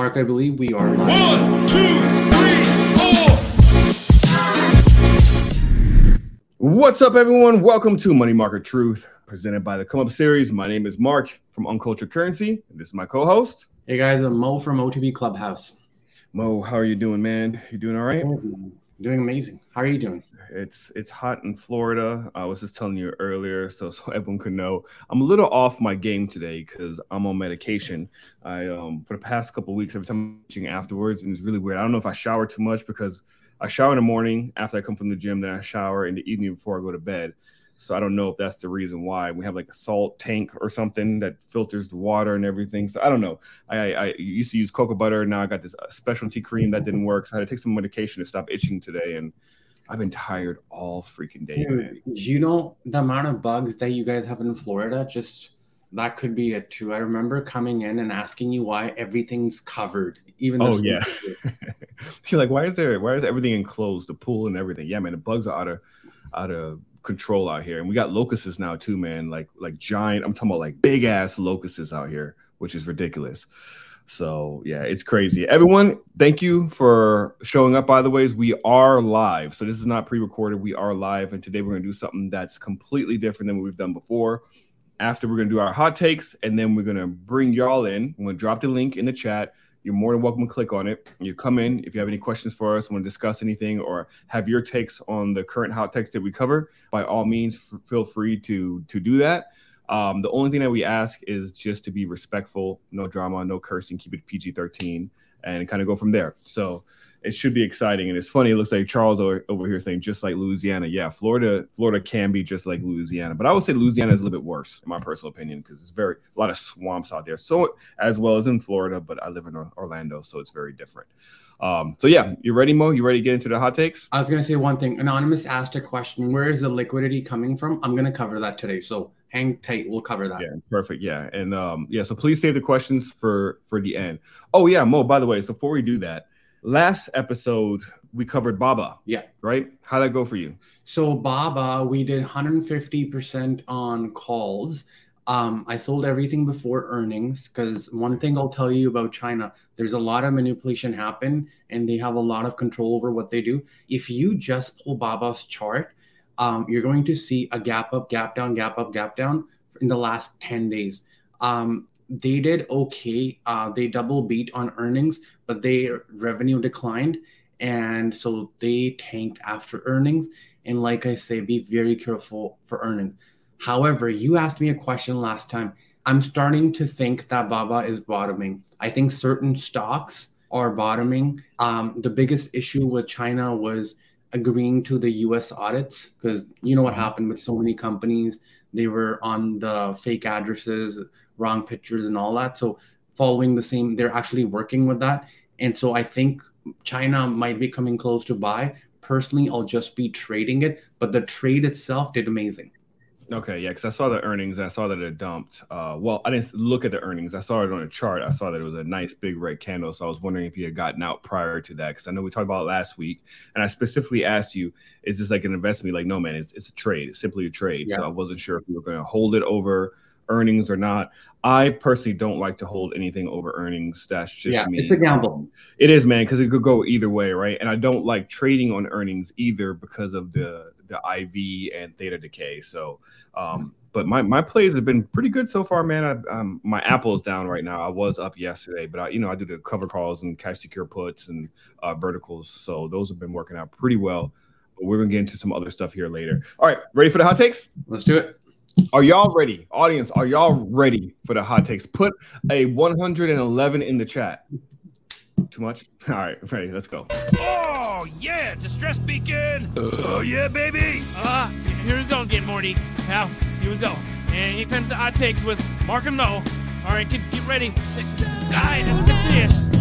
Mark, I believe we are live. One, two, three, four. What's up, everyone? Welcome to Money Market Truth, presented by the Come Up Series. My name is Mark from Uncultured Currency, and this is my co-host Hey guys, I'm Mo from OTB Clubhouse. Mo. How are you doing, man? You doing all right? Doing amazing. How are you doing? It's it's hot in Florida. I was just telling you earlier, so so everyone could know. I'm a little off my game today because I'm on medication. I um for the past couple weeks, every time I'm afterwards, and it's really weird. I don't know if I shower too much because I shower in the morning after I come from the gym, then I shower in the evening before I go to bed. So I don't know if that's the reason why we have like a salt tank or something that filters the water and everything. So I don't know. I, I used to use cocoa butter. Now I got this specialty cream that didn't work. So I had to take some medication to stop itching today. And I've been tired all freaking day. Dude, you know the amount of bugs that you guys have in Florida? Just that could be it too. I remember coming in and asking you why everything's covered. Even Oh though- yeah. You're like, why is there why is everything enclosed? The pool and everything. Yeah, man, the bugs are out of out of control out here. And we got locusts now too, man. Like like giant, I'm talking about like big ass locusts out here, which is ridiculous. So yeah, it's crazy. Everyone, thank you for showing up. By the ways, we are live. So this is not pre-recorded. We are live, and today we're gonna do something that's completely different than what we've done before. After we're gonna do our hot takes, and then we're gonna bring y'all in. I'm gonna drop the link in the chat. You're more than welcome to click on it. You come in if you have any questions for us, want to discuss anything, or have your takes on the current hot takes that we cover. By all means, f- feel free to to do that. Um, the only thing that we ask is just to be respectful, no drama, no cursing, keep it PG 13, and kind of go from there. So it should be exciting. And it's funny, it looks like Charles over, over here saying just like Louisiana. Yeah, Florida, Florida can be just like Louisiana, but I would say Louisiana is a little bit worse, in my personal opinion, because it's very a lot of swamps out there. So as well as in Florida, but I live in Orlando, so it's very different. Um, so yeah, you ready, Mo? You ready to get into the hot takes? I was gonna say one thing. Anonymous asked a question. Where is the liquidity coming from? I'm gonna cover that today. So hang tight. We'll cover that. Yeah, perfect. Yeah, and um, yeah. So please save the questions for for the end. Oh yeah, Mo. By the way, before we do that, last episode we covered Baba. Yeah. Right. How'd that go for you? So Baba, we did 150% on calls. Um, I sold everything before earnings because one thing I'll tell you about China, there's a lot of manipulation happen and they have a lot of control over what they do. If you just pull Baba's chart, um, you're going to see a gap up, gap down, gap up, gap down in the last 10 days. Um, they did okay. Uh, they double beat on earnings, but their revenue declined. And so they tanked after earnings. And like I say, be very careful for earnings. However, you asked me a question last time. I'm starting to think that Baba is bottoming. I think certain stocks are bottoming. Um, the biggest issue with China was agreeing to the US audits because you know what mm-hmm. happened with so many companies. They were on the fake addresses, wrong pictures, and all that. So, following the same, they're actually working with that. And so, I think China might be coming close to buy. Personally, I'll just be trading it, but the trade itself did amazing. Okay, yeah, because I saw the earnings. I saw that it dumped. Uh, well, I didn't look at the earnings. I saw it on a chart. I saw that it was a nice big red candle. So I was wondering if you had gotten out prior to that, because I know we talked about it last week, and I specifically asked you, "Is this like an investment?" Like, no, man, it's it's a trade. It's simply a trade. So I wasn't sure if you were going to hold it over earnings or not. I personally don't like to hold anything over earnings. That's just yeah, me. it's a gamble. It is, man, because it could go either way, right? And I don't like trading on earnings either because of the the IV and theta decay. So, um, but my my plays have been pretty good so far, man. I, um, my Apple is down right now. I was up yesterday, but I, you know, I do the cover calls and cash secure puts and uh, verticals, so those have been working out pretty well. But we're gonna get into some other stuff here later. All right, ready for the hot takes? Let's do it. Are y'all ready, audience? Are y'all ready for the hot takes? Put a 111 in the chat. Too much? All right, ready. Let's go. Oh, yeah, distress beacon. Oh, yeah, baby. Uh, here we go again, Morty. Now, here we go. And here comes the hot takes with Mark and Mo. All right, get, get ready. Guys, let's get this.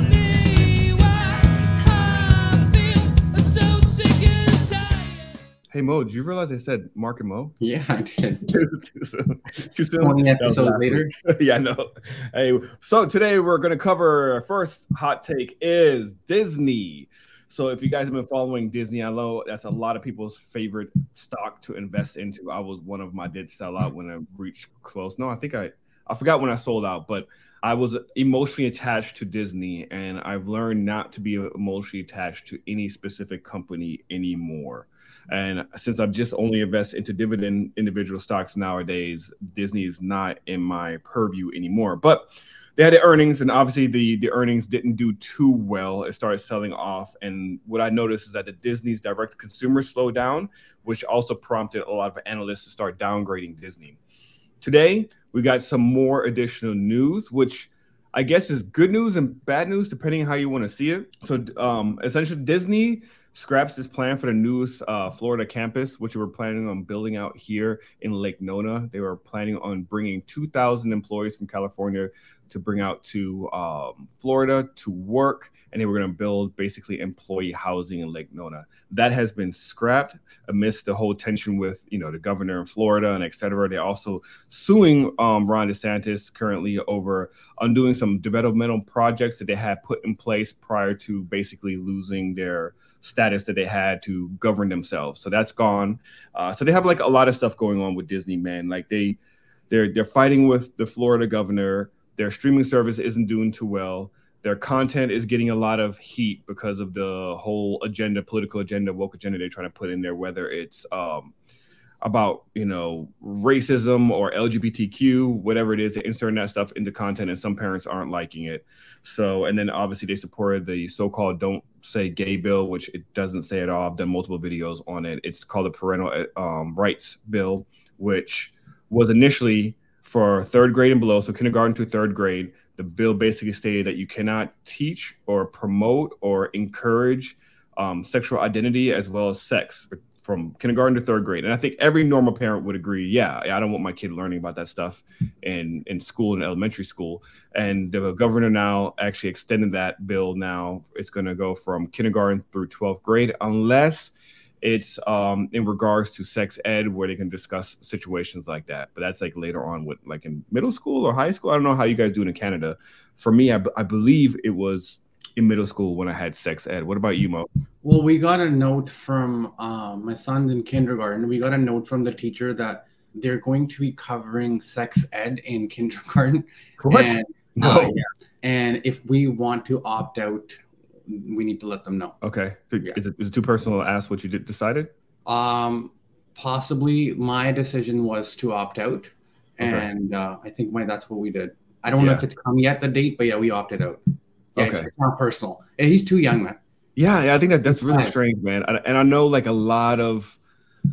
Hey Mo, did you realize I said Mark and Mo? Yeah, I did. too soon. Too soon? 20 episodes later. yeah, I know. Hey, so today we're going to cover our first hot take is Disney. So if you guys have been following Disney, I know that's a lot of people's favorite stock to invest into. I was one of them. I did sell out when I reached close. No, I think I I forgot when I sold out, but I was emotionally attached to Disney, and I've learned not to be emotionally attached to any specific company anymore. And since I've just only invested into dividend individual stocks nowadays, Disney is not in my purview anymore. But they had the earnings, and obviously the the earnings didn't do too well. It started selling off, and what I noticed is that the Disney's direct consumer slowed down, which also prompted a lot of analysts to start downgrading Disney. Today, we got some more additional news, which I guess is good news and bad news, depending on how you want to see it. So, um, essentially, Disney scraps this plan for the newest uh, Florida campus, which they were planning on building out here in Lake Nona. They were planning on bringing 2,000 employees from California to bring out to um, Florida to work, and they were going to build basically employee housing in Lake Nona. That has been scrapped amidst the whole tension with you know the governor in Florida and et cetera. They're also suing um, Ron DeSantis currently over undoing some developmental projects that they had put in place prior to basically losing their status that they had to govern themselves. So that's gone. Uh, so they have like a lot of stuff going on with Disney, man. Like they they're they're fighting with the Florida governor. Their streaming service isn't doing too well. Their content is getting a lot of heat because of the whole agenda, political agenda, woke agenda they're trying to put in there, whether it's um, about you know racism or LGBTQ, whatever it is, they're inserting that stuff into content, and some parents aren't liking it. So, and then obviously they supported the so-called "Don't Say Gay" bill, which it doesn't say at all. I've done multiple videos on it. It's called the Parental um, Rights Bill, which was initially for third grade and below, so kindergarten to third grade, the bill basically stated that you cannot teach or promote or encourage um, sexual identity as well as sex from kindergarten to third grade. And I think every normal parent would agree, yeah, I don't want my kid learning about that stuff in, in school and elementary school. And the governor now actually extended that bill now. It's going to go from kindergarten through 12th grade, unless it's um, in regards to sex ed where they can discuss situations like that. But that's like later on with like in middle school or high school. I don't know how you guys do it in Canada. For me, I, believe it was in middle school when I had sex ed. What about you, Mo? Well, we got a note from uh, my son's in kindergarten. We got a note from the teacher that they're going to be covering sex ed in kindergarten. What? And, No. uh, yeah. and if we want to opt out, we need to let them know. Okay. Yeah. Is it is it too personal to ask what you did decided? Um, possibly my decision was to opt out, Okay. and uh, I think my that's what we did. I don't know if it's come yet the date, but yeah, we opted out. Yeah, it's, Okay. it's not personal. And he's too young, man. Yeah, yeah, I think that that's really strange, man. And I know like a lot of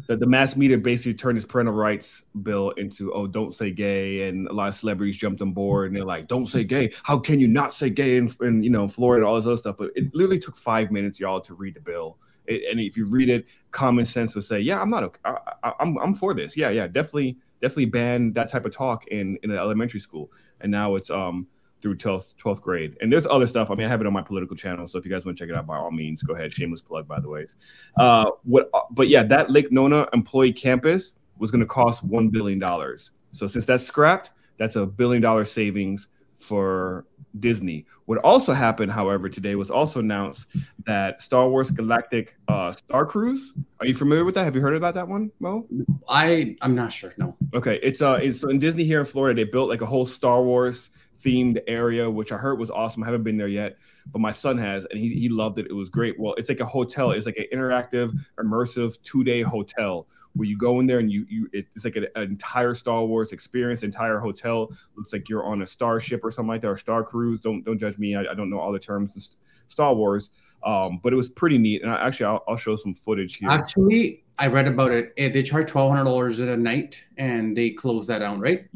that the mass media basically turned this parental rights bill into oh don't say gay and a lot of celebrities jumped on board and they're like don't say gay. How can you not say gay in, in you know florida and all this other stuff? But it literally took five minutes y'all to read the bill. It, and if you read it common sense would say yeah i'm not okay. I, I, i'm i'm for this. Yeah yeah definitely definitely ban that type of talk in in an elementary school. And now it's um through 12th 12th grade. And there's other stuff. I mean i have it on my political channel so if you guys want to check it out by all means go ahead. Shameless plug by the ways. Uh what but yeah that lake nona employee campus was going to cost one billion dollars. So since that's scrapped that's a billion dollar savings for disney. What also happened however today was also announced that star wars galactic uh star cruise are you familiar with that? Have you heard about that one mo? I I'm not sure. No. Okay, it's uh, it's so in Disney here in Florida. They built like a whole Star Wars themed area, which I heard was awesome. I haven't been there yet, but my son has, and he he loved it. It was great. Well, it's like a hotel. It's like an interactive, immersive two day hotel where you go in there and you you it's like an, an entire Star Wars experience. Entire hotel looks like you're on a starship or something like that, or Star Cruise. Don't don't judge me. I, I don't know all the terms Star Wars. Um, but it was pretty neat, and I, actually I'll, I'll show some footage here. Actually, I read about it. Eh, They charge twelve hundred dollars a night, and they close that down, right?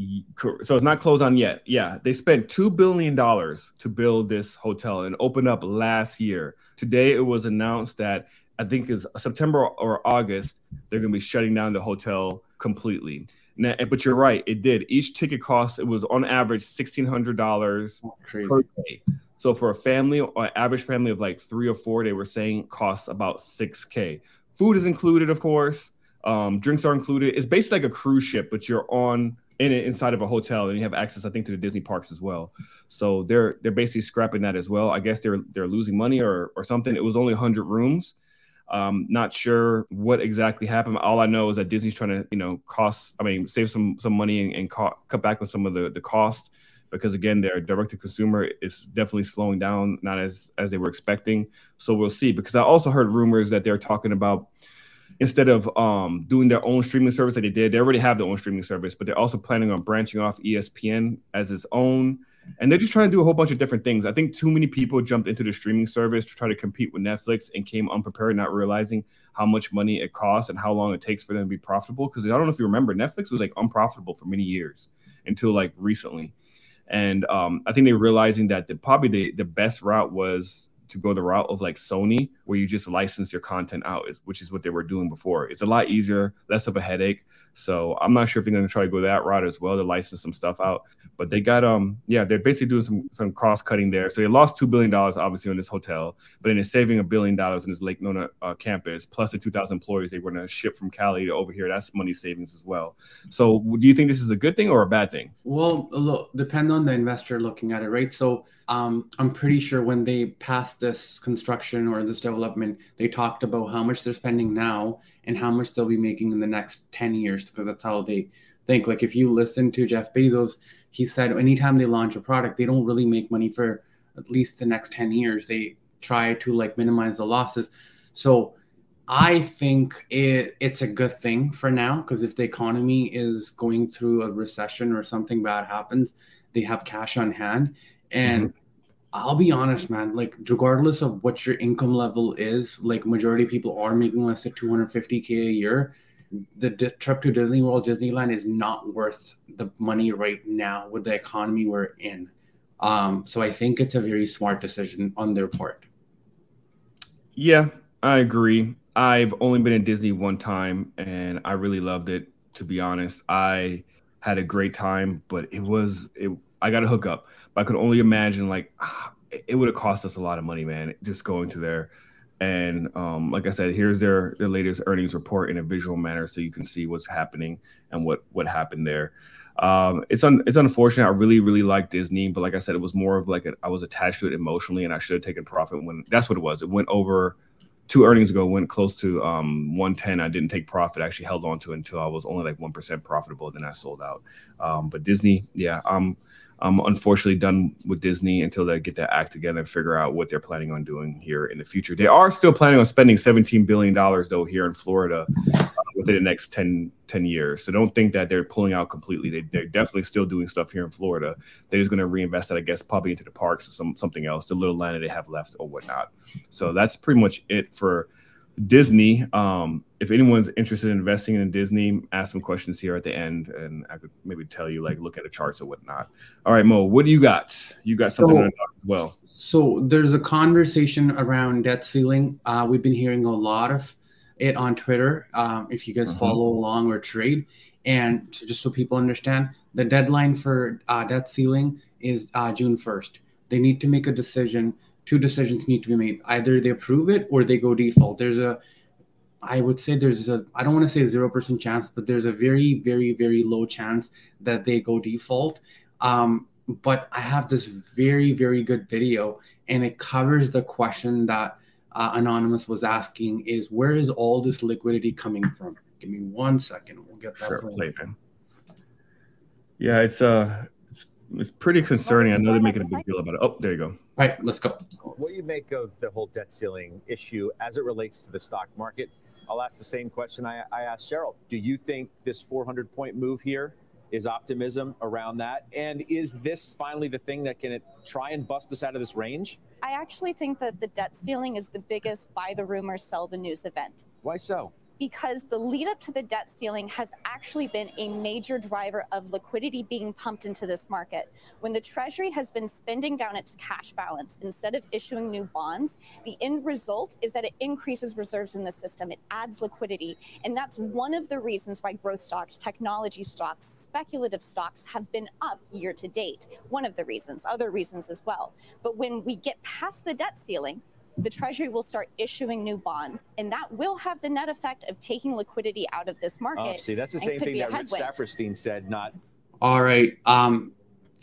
So it's not closed on yet. Yeah, they spent two billion dollars to build this hotel and opened up last year. Today it was announced that I think is September or August they're going to be shutting down the hotel completely. Now, but you're right, it did. Each ticket cost it was on average sixteen hundred dollars per day. So for a family or average family of like three or four, they were saying costs about six k. Food is included, of course. Um, drinks are included. It's basically like a cruise ship, but you're on in it inside of a hotel, and you have access, I think, to the Disney parks as well. So they're they're basically scrapping that as well. I guess they're they're losing money or or something. It was only 100 rooms. Um, not sure what exactly happened. All I know is that Disney's trying to, you know, cost. I mean, save some some money and, and co- cut back on some of the the cost because again, their direct to consumer is definitely slowing down, not as as they were expecting. So we'll see. Because I also heard rumors that they're talking about instead of um, doing their own streaming service that they did, they already have their own streaming service, but they're also planning on branching off ESPN as its own. And they're just trying to do a whole bunch of different things. I think too many people jumped into the streaming service to try to compete with Netflix and came unprepared, not realizing how much money it costs and how long it takes for them to be profitable. Because I don't know if you remember, Netflix was like unprofitable for many years until like recently. And um, I think they're realizing that the, probably the, the best route was to go the route of like Sony, where you just license your content out, which is what they were doing before. It's a lot easier, less of a headache. So I'm not sure if they're going to try to go that route as well to license some stuff out. But they got um yeah they're basically doing some some cross cutting there. So they lost two billion dollars obviously on this hotel, but then they're saving a billion dollars in this Lake Nona uh, campus plus the 2,000 employees they were going to ship from Cali to over here. That's money savings as well. So do you think this is a good thing or a bad thing? Well, look, depend on the investor looking at it, right? So um, I'm pretty sure when they passed this construction or this development, they talked about how much they're spending now and how much they'll be making in the next 10 years because that's how they think. Like if you listen to Jeff Bezos, he said anytime they launch a product, they don't really make money for at least the next 10 years. They try to like minimize the losses. So I think it, it's a good thing for now because if the economy is going through a recession or something bad happens, they have cash on hand. And mm-hmm. I'll be honest, man. Like, regardless of what your income level is, like majority people are making less than 250k a year. The di- trip to Disney World, Disneyland is not worth the money right now with the economy we're in. Um, so I think it's a very smart decision on their part. Yeah, I agree. I've only been in Disney one time, and I really loved it. To be honest, I had a great time, but it was it. I got a hookup but I could only imagine like it would have cost us a lot of money, man, just going to there. And um, like I said, here's their their latest earnings report in a visual manner, so you can see what's happening and what what happened there. Um, it's un, it's unfortunate. I really really like Disney, but like I said, it was more of like a, I was attached to it emotionally, and I should have taken profit when that's what it was. It went over two earnings ago, went close to um, 110. I didn't take profit. I actually held on to it until I was only like one percent profitable. Then I sold out. Um, but Disney, yeah, um, I'm unfortunately done with Disney until they get that act together and figure out what they're planning on doing here in the future. They are still planning on spending 17 billion dollars though here in Florida uh, within the next 10, 10 years. So don't think that they're pulling out completely. They, They, are definitely still doing stuff here in Florida. They're just going to reinvest that, I guess, probably into the parks or some something else, the little land that they have left or whatnot. So that's pretty much it for Disney. Um, if anyone's interested in investing in Disney, ask some questions here at the end, and I could maybe tell you, like, look at the charts or whatnot. All right, Mo, what do you got? You got something so, as well. So there's a conversation around debt ceiling. Uh, we've been hearing a lot of it on Twitter. Um, if you guys uh-huh. follow along or trade, and just so people understand, the deadline for uh, debt ceiling is uh, June 1st. They need to make a decision two decisions need to be made. Either they approve it or they go default. There's a I would say there's a I don't want to say zero percent chance, but there's a very, very, very low chance that they go default. Um, but I have this very, very good video, and it covers the question that uh, anonymous was asking: is where is all this liquidity coming from? Give me one second, we'll get that. Sure, play, yeah, it's uh it's pretty concerning. I know they're making a big deal about it. Oh, there you go. All right, let's go. What do you make of the whole debt ceiling issue as it relates to the stock market? I'll ask the same question I, I asked Cheryl. Do you think this 400 point move here is optimism around that? And is this finally the thing that can try and bust us out of this range? I actually think that the debt ceiling is the biggest buy the rumor, sell the news event. Why so? Because the lead up to the debt ceiling has actually been a major driver of liquidity being pumped into this market. When the Treasury has been spending down its cash balance instead of issuing new bonds, the end result is that it increases reserves in the system. It adds liquidity. And that's one of the reasons why growth stocks, technology stocks, speculative stocks have been up year to date. One of the reasons, other reasons as well. But when we get past the debt ceiling, the Treasury will start issuing new bonds, and that will have the net effect of taking liquidity out of this market. Oh, see, that's the same thing that Rich Saperstein said. Not all right. Um,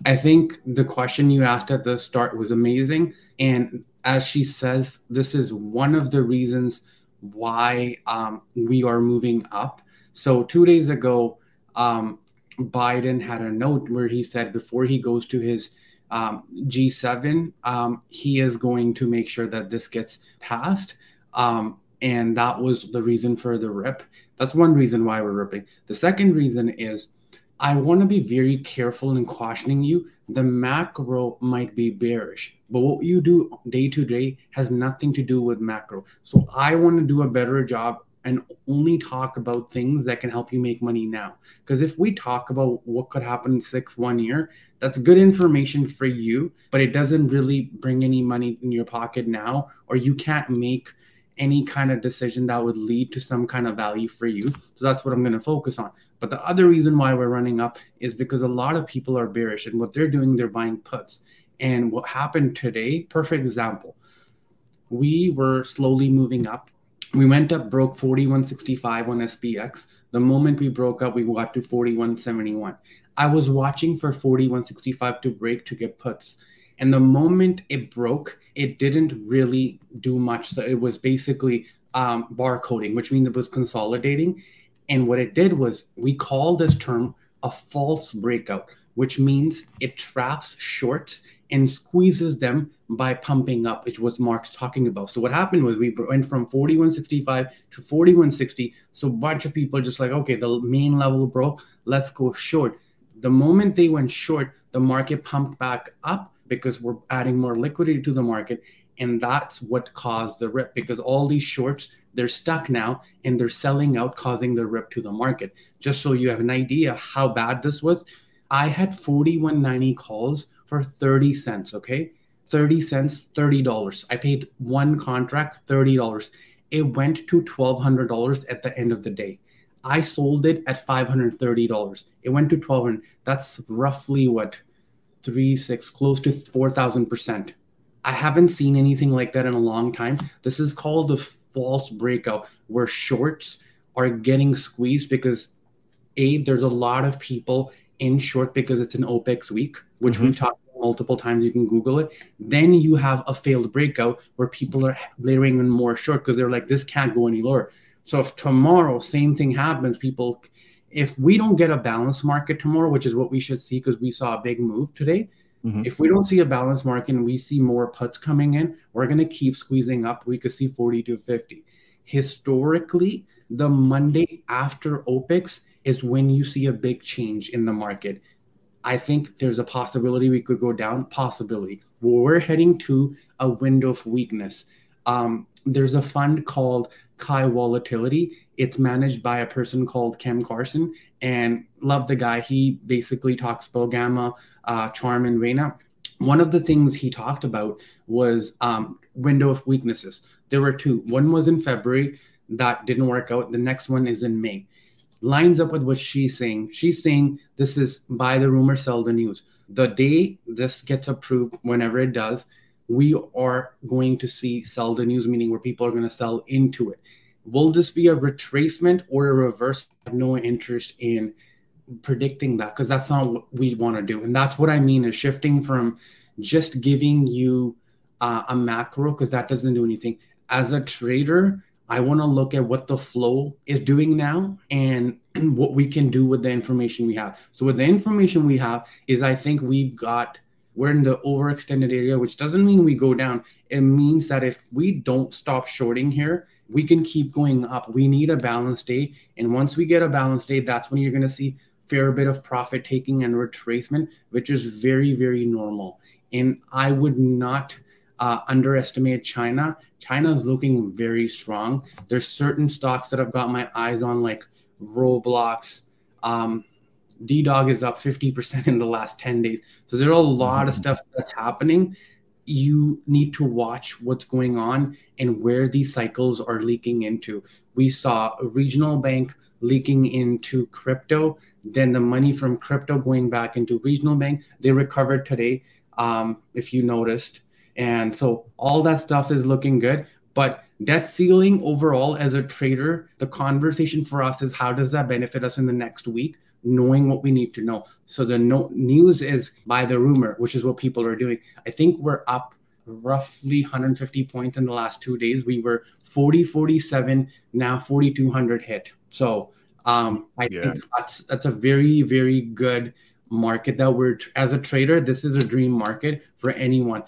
I think the question you asked at the start was amazing, and as she says, this is one of the reasons why um, we are moving up. So two days ago, um, Biden had a note where he said before he goes to his um, G7, um, he is going to make sure that this gets passed. Um, and that was the reason for the rip. That's one reason why we're ripping. The second reason is I want to be very careful in cautioning you. The macro might be bearish, but what you do day to day has nothing to do with macro. So I want to do a better job and only talk about things that can help you make money now. Because if we talk about what could happen in six, one year, that's good information for you, but it doesn't really bring any money in your pocket now, or you can't make any kind of decision that would lead to some kind of value for you. So that's what I'm going to focus on. But the other reason why we're running up is because a lot of people are bearish and what they're doing, they're buying puts. And what happened today, perfect example. We were slowly moving up we went up, broke 4165 on SPX. The moment we broke up, we got to 4171. I was watching for 4165 to break to get puts. And the moment it broke, it didn't really do much. So it was basically um, barcoding, which means it was consolidating. And what it did was we call this term a false breakout, which means it traps shorts and squeezes them by pumping up, which was Mark's talking about. So what happened was we went from 4165 to 4160. So a bunch of people just like, okay, the main level broke, let's go short. The moment they went short, the market pumped back up because we're adding more liquidity to the market. And that's what caused the rip because all these shorts, they're stuck now and they're selling out, causing the rip to the market. Just so you have an idea how bad this was, I had 4190 calls for 30 cents, okay? 30 cents, $30. I paid one contract, $30. It went to $1,200 at the end of the day. I sold it at $530. It went to 1200 That's roughly what? Three, six, close to 4,000%. I haven't seen anything like that in a long time. This is called a false breakout where shorts are getting squeezed because A, there's a lot of people in short because it's an OPEX week, which mm-hmm. we've talked multiple times. You can Google it. Then you have a failed breakout where people are layering in more short because they're like, this can't go any lower. So if tomorrow same thing happens, people, if we don't get a balanced market tomorrow, which is what we should see because we saw a big move today. Mm-hmm. If we don't see a balanced market and we see more puts coming in, we're going to keep squeezing up. We could see 40 to 50. Historically, the Monday after OPEX is when you see a big change in the market. I think there's a possibility we could go down. Possibility. We're heading to a window of weakness. Um, there's a fund called Kai Volatility. It's managed by a person called Cem Karsan, and love the guy. He basically talks about gamma, uh, charm, and vanna. One of the things he talked about was um, window of weaknesses. There were two. One was in February that didn't work out. The next one is in May lines up with what she's saying. She's saying this is buy the rumor, sell the news. The day this gets approved, whenever it does, we are going to see sell the news, meaning where people are going to sell into it. Will this be a retracement or a reverse? I have no interest in predicting that because that's not what we want to do. And that's what I mean is shifting from just giving you uh, a macro because that doesn't do anything. As a trader, I want to look at what the flow is doing now and what we can do with the information we have. So with the information we have is I think we've got we're in the overextended area, which doesn't mean we go down. It means that if we don't stop shorting here, we can keep going up. We need a balanced day. And once we get a balanced day, that's when you're going to see fair bit of profit taking and retracement, which is very, very normal. And I would not uh, underestimate China. China is looking very strong. There's certain stocks that I've got my eyes on, like Roblox. Um, D Dog is up 50% in the last 10 days. So there are a lot of mm-hmm. stuff that's happening. You need to watch what's going on and where these cycles are leaking into. We saw a regional bank leaking into crypto, then the money from crypto going back into regional bank. They recovered today, um, if you noticed. And so all that stuff is looking good. But debt ceiling overall, as a trader, the conversation for us is how does that benefit us in the next week? Knowing what we need to know. So the no- news is by the rumor, which is what people are doing. I think we're up roughly 150 points in the last two days. We were 40, 47, now 4,200 hit. So um, I yeah. think that's that's a very, very good market that we're as a trader. This is a dream market for anyone.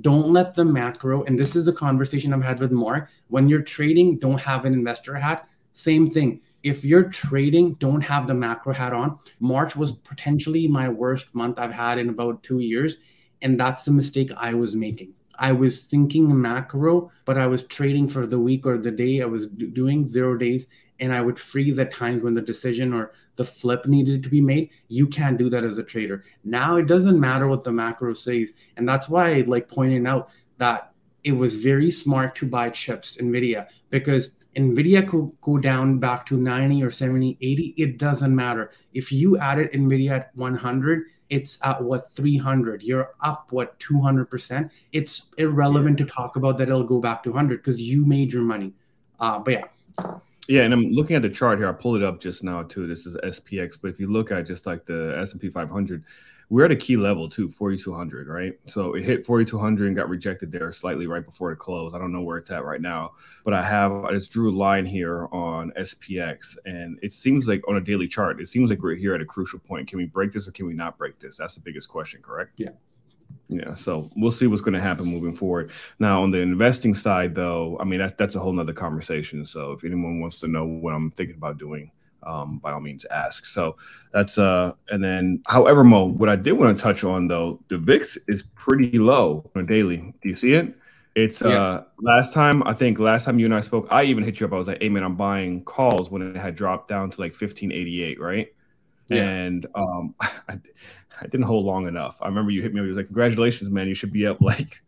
Don't let the macro, and this is a conversation I've had with Mark. When you're trading, don't have an investor hat. Same thing if you're trading, don't have the macro hat on. March was potentially my worst month I've had in about two years. And that's the mistake I was making. I was thinking macro, but I was trading for the week or the day. I was doing zero days and I would freeze at times when the decision or the flip needed to be made. You can't do that as a trader. Now it doesn't matter what the macro says. And that's why I like pointing out that it was very smart to buy chips, NVIDIA, because NVIDIA could go down back to 90 or 70, 80. It doesn't matter. If you added NVIDIA at 100, it's at what 300. You're up what 200%. It's irrelevant yeah. to talk about that it'll go back to 100 because you made your money. Uh, but yeah. Yeah, and I'm looking at the chart here. I pulled it up just now too. This is SPX, but if you look at just like the S&P 500, we're at a key level too, 4,200, right? So it hit 4,200 and got rejected there slightly right before the close. I don't know where it's at right now, but I have I just drew a line here on SPX, and it seems like on a daily chart, it seems like we're here at a crucial point. Can we break this or can we not break this? That's the biggest question, correct? Yeah. Yeah, so we'll see what's going to happen moving forward. Now, on the investing side, though, I mean that's that's a whole nother conversation. So if anyone wants to know what I'm thinking about doing, um, by all means ask. So that's uh, and then however, Mo, what I did want to touch on though, the VIX is pretty low on a daily. Do you see it? It's yeah. uh last time I think last time you and I spoke, I even hit you up. I was like, "Hey man, I'm buying calls when it had dropped down to like 1588, right?" Yeah. And um, I, I didn't hold long enough. I remember you hit me. You was like, "Congratulations, man! You should be up like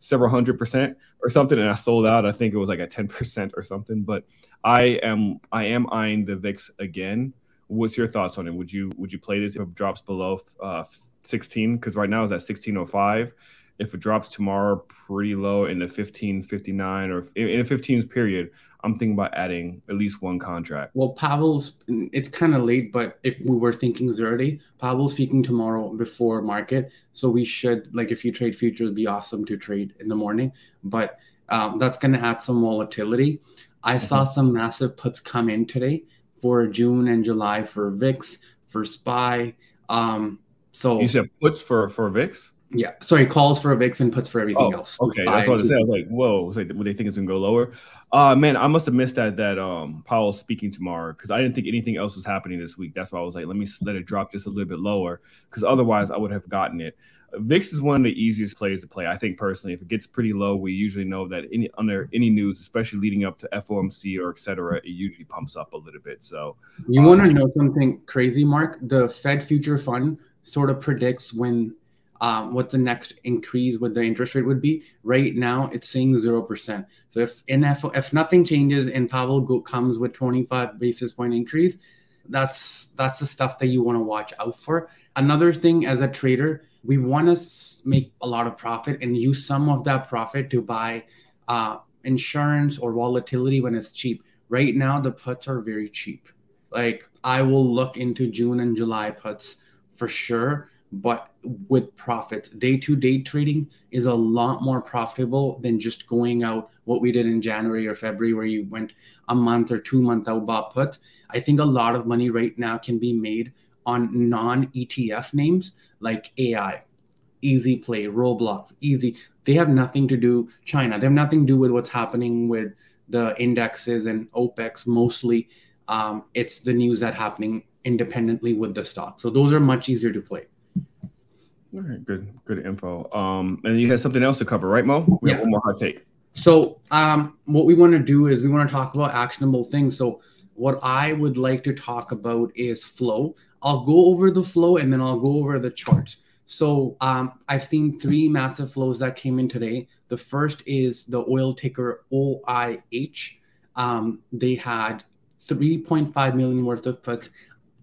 several hundred percent or something, and I sold out. I think it was like ten percent or something. But I am I am eyeing the VIX again. What's your thoughts on it? Would you would you play this if it drops below uh, 16? Because right now it's at 1605. If it drops tomorrow pretty low in the 1559 or in a 15s period, I'm thinking about adding at least one contract. Well, Powell's it's kind of late, but if we were thinking day, Powell's speaking tomorrow before market, so we should like if you trade futures, be awesome to trade in the morning. But um, that's going to add some volatility. I mm-hmm. saw some massive puts come in today for June and July for VIX for SPY. Um, so you said puts for for VIX. Yeah, sorry, calls for a VIX and puts for everything oh, else. Okay, that's what I said. I was like, whoa, was like, would they think it's gonna go lower? Uh man, I must have missed that that um Powell's speaking tomorrow because I didn't think anything else was happening this week. That's why I was like, let me let it drop just a little bit lower because otherwise I would have gotten it. VIX is one of the easiest plays to play. I think personally, if it gets pretty low, we usually know that any under any news, especially leading up to FOMC or etc., it usually pumps up a little bit. So you um, want to know something crazy, Mark? The Fed Future Fund sort of predicts when um, what the next increase with the interest rate would be. Right now, it's saying zero percent. So if if nothing changes and Powell go, comes with 25 basis point increase, that's that's the stuff that you want to watch out for. Another thing as a trader, we want to make a lot of profit and use some of that profit to buy uh, insurance or volatility when it's cheap. Right now, the puts are very cheap. Like I will look into June and July puts for sure but with profits. Day to day trading is a lot more profitable than just going out what we did in January or February, where you went a month or two month out bought put. I think a lot of money right now can be made on non ETF names like AI, Easy Play, Roblox, Easy. They have nothing to do China. They have nothing to do with what's happening with the indexes and OPEX. Mostly, um, it's the news that happening independently with the stock. So those are much easier to play. All right, good, good info. Um, and you had something else to cover, right, Mo? We yeah. have one more hot take. So, um, what we want to do is we want to talk about actionable things. So, what I would like to talk about is flow. I'll go over the flow and then I'll go over the charts. So, um, I've seen three massive flows that came in today. The first is the oil ticker OIH. Um, they had 3.5 million worth of puts.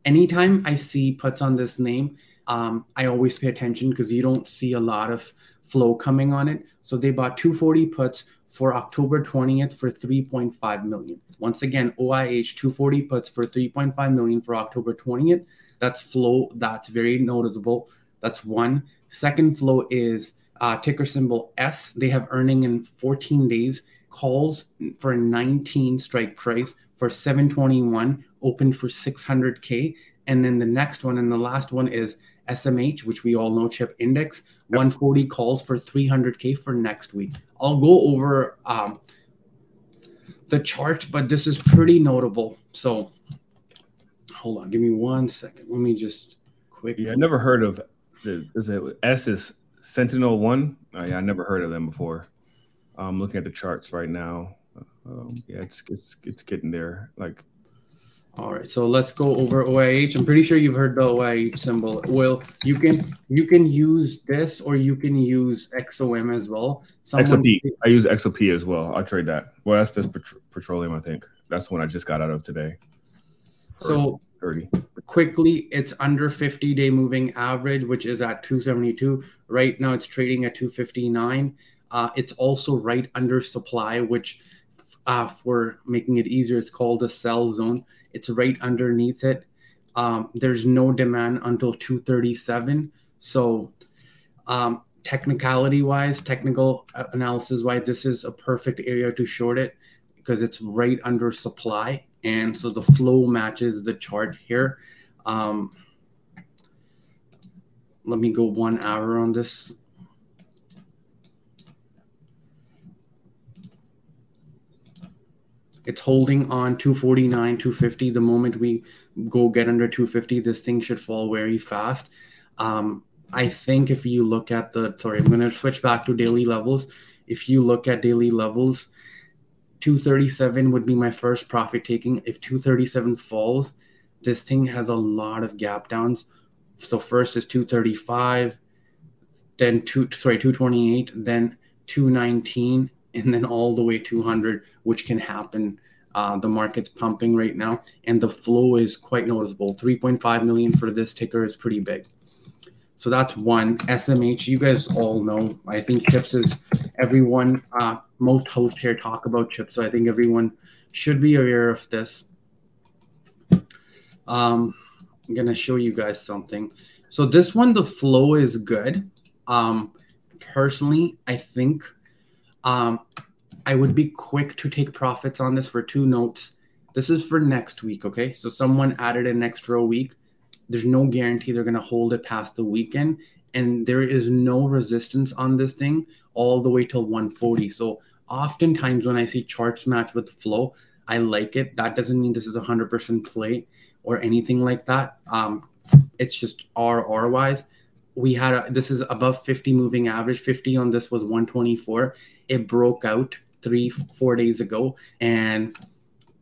Anytime I see puts on this name, um, I always pay attention because you don't see a lot of flow coming on it. So they bought 240 puts for October 20th for 3.5 million. Once again, OIH 240 puts for 3.5 million for October 20th. That's flow. That's very noticeable. That's one. Second flow is uh, ticker symbol S. They have earning in 14 days. Calls for a 19 strike price for 721, open for 600k. And then the next one and the last one is SMH, which we all know chip index, 140 calls for 300k for next week. I'll go over um, the chart, but this is pretty notable. So hold on, give me one second. Let me just quick. Yeah, I never heard of the is it S is SentinelOne. Oh, yeah, I never heard of them before. I'm looking at the charts right now. Um, yeah, it's it's it's getting there. Like all right, so let's go over OIH. I'm pretty sure you've heard the OIH symbol. Well, you can you can use this or you can use XOM as well. Someone, XOP. I use XOP as well. I'll trade that. Well, that's this petroleum, I think. That's one I just got out of today. So 30. Quickly, it's under 50 day moving average, which is at 272. Right now, it's trading at 259. Uh, it's also right under supply, which uh, for making it easier, it's called a sell zone. It's right underneath it. Um, there's no demand until 237. So, um, technicality wise, technical analysis wise, this is a perfect area to short it because it's right under supply. And so the flow matches the chart here. Um, let me go one hour on this. It's holding on 249, 250. The moment we go get under 250, this thing should fall very fast. Um, I think if you look at the, sorry, I'm going to switch back to daily levels. If you look at daily levels, 237 would be my first profit taking. If 237 falls, this thing has a lot of gap downs. So first is 235, then two, sorry, 228, then 219, and then all the way 200, which can happen. Uh, the market's pumping right now, and the flow is quite noticeable. 3.5 million for this ticker is pretty big. So that's one. SMH, you guys all know. I think chips is everyone, uh, most hosts here talk about chips. So I think everyone should be aware of this. Um, I'm going to show you guys something. So this one, the flow is good. Um, personally, I think um, I would be quick to take profits on this for two notes. This is for next week, okay? So someone added an extra week. There's no guarantee they're going to hold it past the weekend. And there is no resistance on this thing all the way till 140. So oftentimes when I see charts match with flow, I like it. That doesn't mean this is a 100% play or anything like that. Um, it's just RR wise we had a, this is above 50 moving average. 50 on this was 124 it broke out three four days ago. And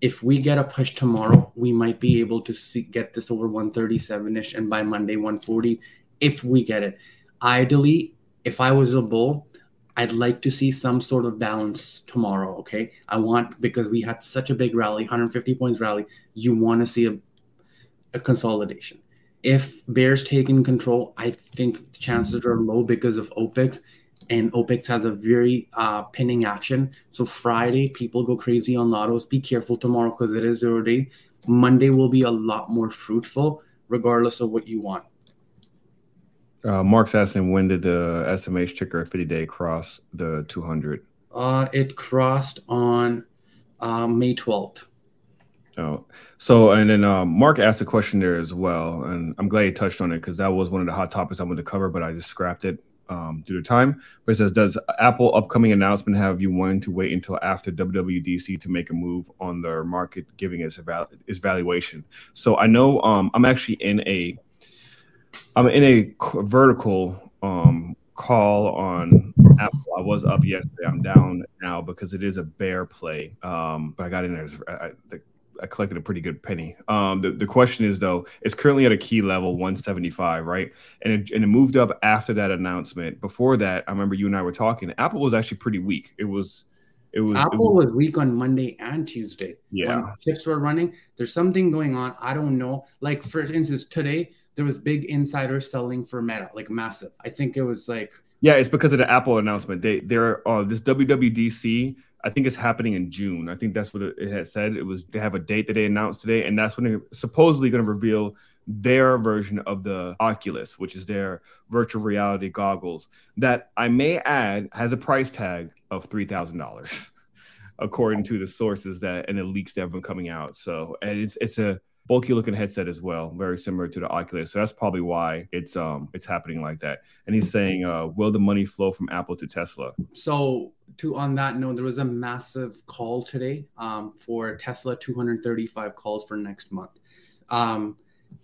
if we get a push tomorrow we might be able to see, get this over 137ish and by monday 140 if we get it. Ideally if i was a bull i'd like to see some sort of balance tomorrow okay? I want because we had such a big rally 150 points rally you want to see a, a consolidation if Bears taking control, I think the chances are low because of OPEX, and OPEX has a very uh, pinning action. So Friday, people go crazy on lottos. Be careful tomorrow because it is zero day. Monday will be a lot more fruitful, regardless of what you want. Uh, Mark's asking when did the SMH ticker 50 day cross the 200? Uh, it crossed on uh, May 12th. Oh, so and then um, Mark asked a question there as well, and I'm glad he touched on it because that was one of the hot topics I wanted to cover, but I just scrapped it um, due to time. But it says, does Apple upcoming announcement have you wanting to wait until after WWDC to make a move on their market, giving its, eval- its valuation? So I know um, I'm actually in a I'm in a vertical um, call on Apple. I was up yesterday. I'm down now because it is a bear play. Um, but I got in there. I, the I collected a pretty good penny. Um, the, the question is though, it's currently at a key level 175, right? And it, and it moved up after that announcement. Before that, I remember you and I were talking. Apple was actually pretty weak. It was, it was. Apple it was, was, weak on Monday and Tuesday. Yeah, when chips were running. There's something going on. I don't know. Like for instance, today there was big insider selling for Meta, like massive. I think it was like. Yeah, it's because of the Apple announcement. They they're uh, this WWDC I think it's happening in June. I think that's what it had said. It was they have a date that they announced today, and that's when they're supposedly going to reveal their version of the Oculus, which is their virtual reality goggles. That I may add has a price tag of three thousand dollars, according to the sources that and the leaks that have been coming out. So, and it's it's a bulky looking headset as well, very similar to the Oculus. So that's probably why it's um it's happening like that. And he's saying, uh, will the money flow from Apple to Tesla? So to on that note, there was a massive call today um, for Tesla 235 calls for next month. Um,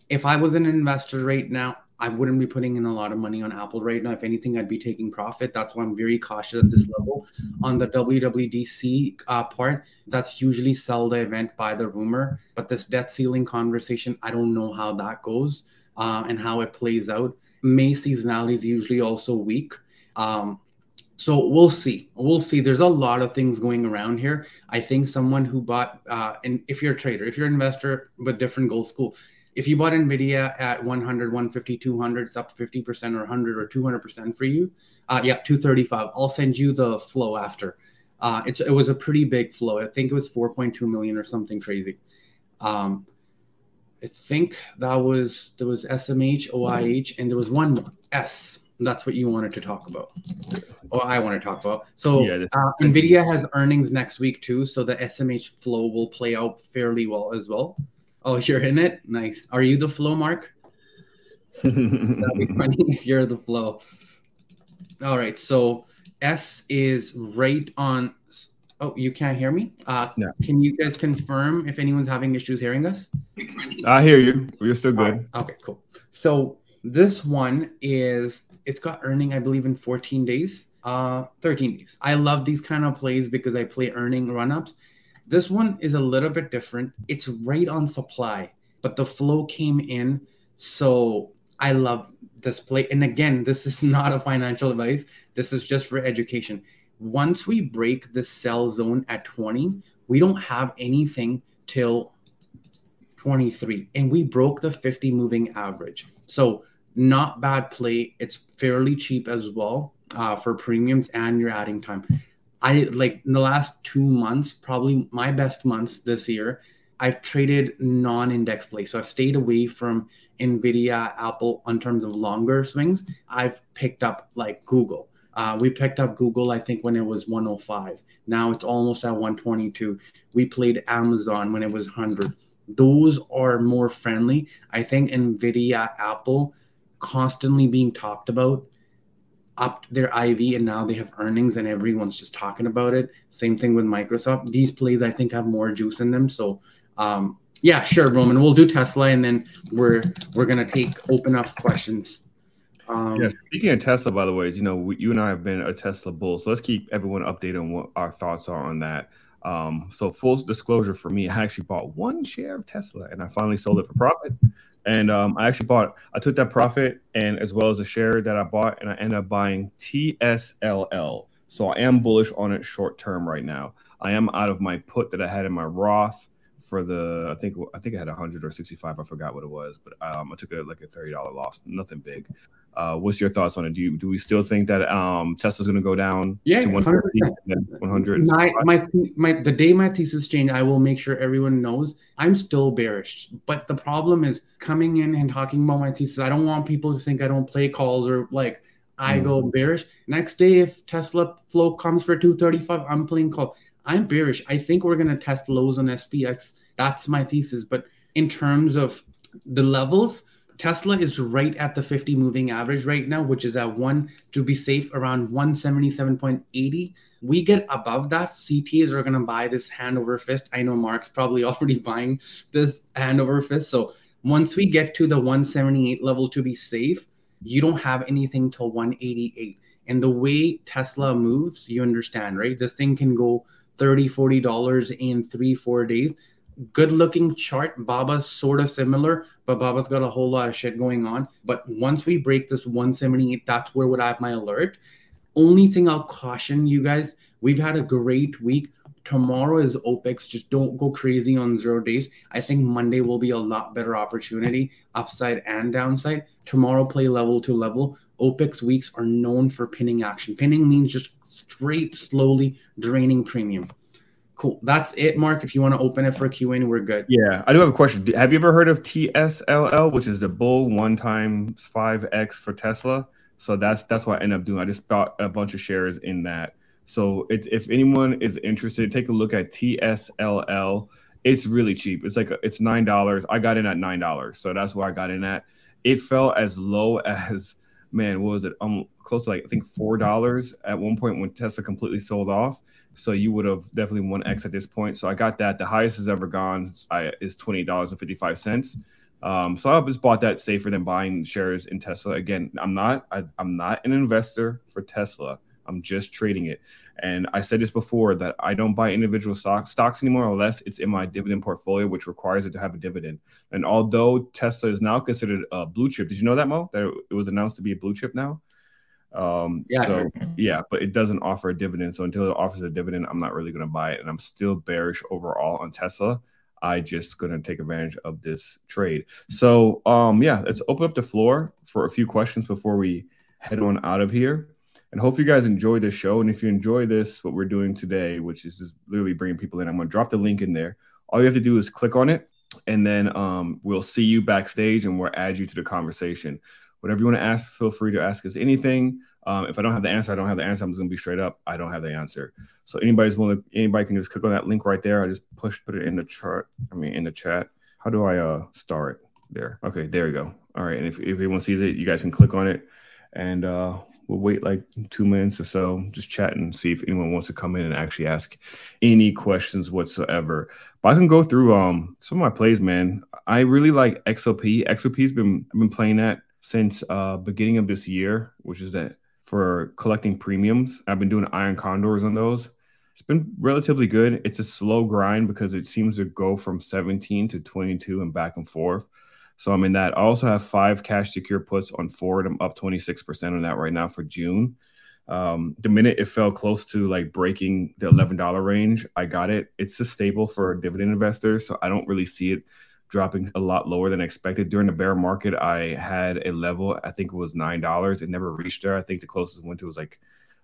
if I was an investor right now, I wouldn't be putting in a lot of money on Apple right now. If anything, I'd be taking profit. That's why I'm very cautious at this level. On the WWDC uh, part, that's usually sell the event by the rumor. But this debt ceiling conversation, I don't know how that goes uh, and how it plays out. May seasonality is usually also weak. Um, so we'll see. We'll see. There's a lot of things going around here. I think someone who bought, uh, and if you're a trader, if you're an investor, but different goal school, if you bought nvidia at 100 150 200 it's up 50% or 100 or 200% for you uh, yeah 235 i'll send you the flow after. Uh, it's, it was a pretty big flow. I think it was 4.2 million or something crazy. Um, i think that was there was smh oih and there was one more s. That's what you wanted to talk about or i want to talk about. So yeah, uh, nvidia has earnings next week too so the smh flow will play out fairly well as well Oh, you're in it. Nice. Are you the flow, Mark? That'd be funny if you're the flow. All right. So S is right on. Oh, you can't hear me? Uh, no. Can you guys confirm if anyone's having issues hearing us? I hear you. We're still good. Right. Okay, cool. So this one is it's got earning, I believe, in 14 days, uh, 13 days. I love these kind of plays because I play earning run ups this one is a little bit different. It's right on supply, but the flow came in. So I love this play. And again, this is not a financial advice. This is just for education. Once we break the sell zone at 20, we don't have anything till 23. And we broke the 50 moving average. So not bad play. It's fairly cheap as well uh, for premiums and you're adding time. I like in the last two months, probably my best months this year, I've traded non-index play. So I've stayed away from Nvidia, Apple in terms of longer swings. I've picked up like Google. Uh, we picked up Google, I think, when it was 105. Now it's almost at 122. We played Amazon when it was 100. Those are more friendly. I think Nvidia, Apple, constantly being talked about upped their IV and now they have earnings and everyone's just talking about it. Same thing with Microsoft. These plays I think have more juice in them. So um, yeah, sure, Roman. We'll do Tesla and then we're we're gonna take open up questions. Um, yeah, speaking of Tesla, by the way, you know, we, you and I have been a Tesla bull, so let's keep everyone updated on what our thoughts are on that. Um, so full disclosure for me, I actually bought one share of Tesla and I finally sold it for profit. And um, I actually bought, I took that profit and as well as a share that I bought, and I ended up buying TSLL. So I am bullish on it short term right now. I am out of my put that I had in my Roth for the I think I think I had 100 or 65. I forgot what it was, but um, I took it like a $30 loss, nothing big. Uh, what's your thoughts on it? Do you do we still think that um, Tesla's going to go down? Yeah, 100. My, my my the day my thesis change, I will make sure everyone knows I'm still bearish. But the problem is coming in and talking about my thesis. I don't want people to think I don't play calls or like I mm. go bearish. Next day, if Tesla flow comes for 235, I'm playing call. I'm bearish. I think we're going to test lows on SPX. That's my thesis. But in terms of the levels, Tesla is right at the 50 moving average right now, which is at one to be safe around 177.80. We get above that, CTs are going to buy this hand over fist. I know Mark's probably already buying this hand over fist. So once we get to the 178 level to be safe, you don't have anything till 188. And the way Tesla moves, you understand, right? This thing can go 30 $40 in three, four days good looking chart. Baba's sort of similar, but Baba's got a whole lot of shit going on. But once we break this 178, that's where would I have my alert. Only thing I'll caution you guys, we've had a great week. Tomorrow is OPEX. Just don't go crazy on zero days. I think Monday will be a lot better opportunity, upside and downside. Tomorrow, play level to level. OPEX weeks are known for pinning action. Pinning means just straight, slowly draining premium. Cool. That's it, Mark. If you want to open it for a Q&A, we're good. Yeah, I do have a question. Have you ever heard of TSLL, which is the bull one times five X for Tesla? So that's that's what I end up doing. I just bought a bunch of shares in that. So it, if anyone is interested, take a look at TSLL. It's really cheap. It's like it's nine dollars. I got in at nine dollars, so that's where I got in at. It fell as low as man, what was it? Um, close to like I think four dollars at one point when Tesla completely sold off. So you would have definitely won X at this point. So I got that. The highest has ever gone I, is twenty dollars and fifty five cents. Um, so I just bought that safer than buying shares in Tesla. Again, I'm not I, I'm not an investor for Tesla. I'm just trading it. And I said this before that I don't buy individual stocks stocks anymore unless it's in my dividend portfolio, which requires it to have a dividend. And although Tesla is now considered a blue chip, did you know that Mo? That it was announced to be a blue chip now. Um, yeah. So yeah, but it doesn't offer a dividend. So until it offers a dividend, I'm not really going to buy it. And I'm still bearish overall on Tesla. I just going to take advantage of this trade. So um, yeah, let's open up the floor for a few questions before we head on out of here. And hope you guys enjoy this show. And if you enjoy this, what we're doing today, which is just literally bringing people in, I'm going to drop the link in there. All you have to do is click on it, and then um, we'll see you backstage and we'll add you to the conversation. Whatever you want to ask, feel free to ask us anything. Um, if I don't have the answer, I don't have the answer. I'm just gonna be straight up. I don't have the answer. So anybody's willing, anybody can just click on that link right there. I just push, put it in the chart. I mean, in the chat. How do I uh start there? Okay, there we go. All right, and if, if anyone sees it, you guys can click on it, and uh, we'll wait like two minutes or so, just chat and see if anyone wants to come in and actually ask any questions whatsoever. But I can go through um some of my plays, man. I really like XOP. XOP's been I've been playing that since uh beginning of this year, which is that for collecting premiums. I've been doing iron condors on those. It's been relatively good. It's a slow grind because it seems to go from 17 to 22 and back and forth. So I'm in that. I also have five cash secure puts on Ford. I'm up 26% on that right now for June. Um, the minute it fell close to like breaking the $11 range, I got it. It's a stable for dividend investors. So I don't really see it dropping a lot lower than expected. During the bear market, I had a level, I think it was $9. It never reached there. I think the closest went to was like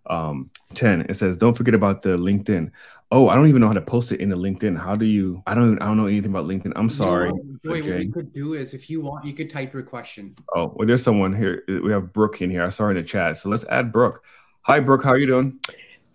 um 10 it says don't forget about the linkedin. Oh i don't even know how to post it in the linkedin. How do you i don't i don't know anything about linkedin. I'm sorry you know, what? We could do is if you want you could type your question. Oh well there's someone here. We have brooke in here. I saw her in the chat. So let's add brooke. Hi brooke. How are you doing?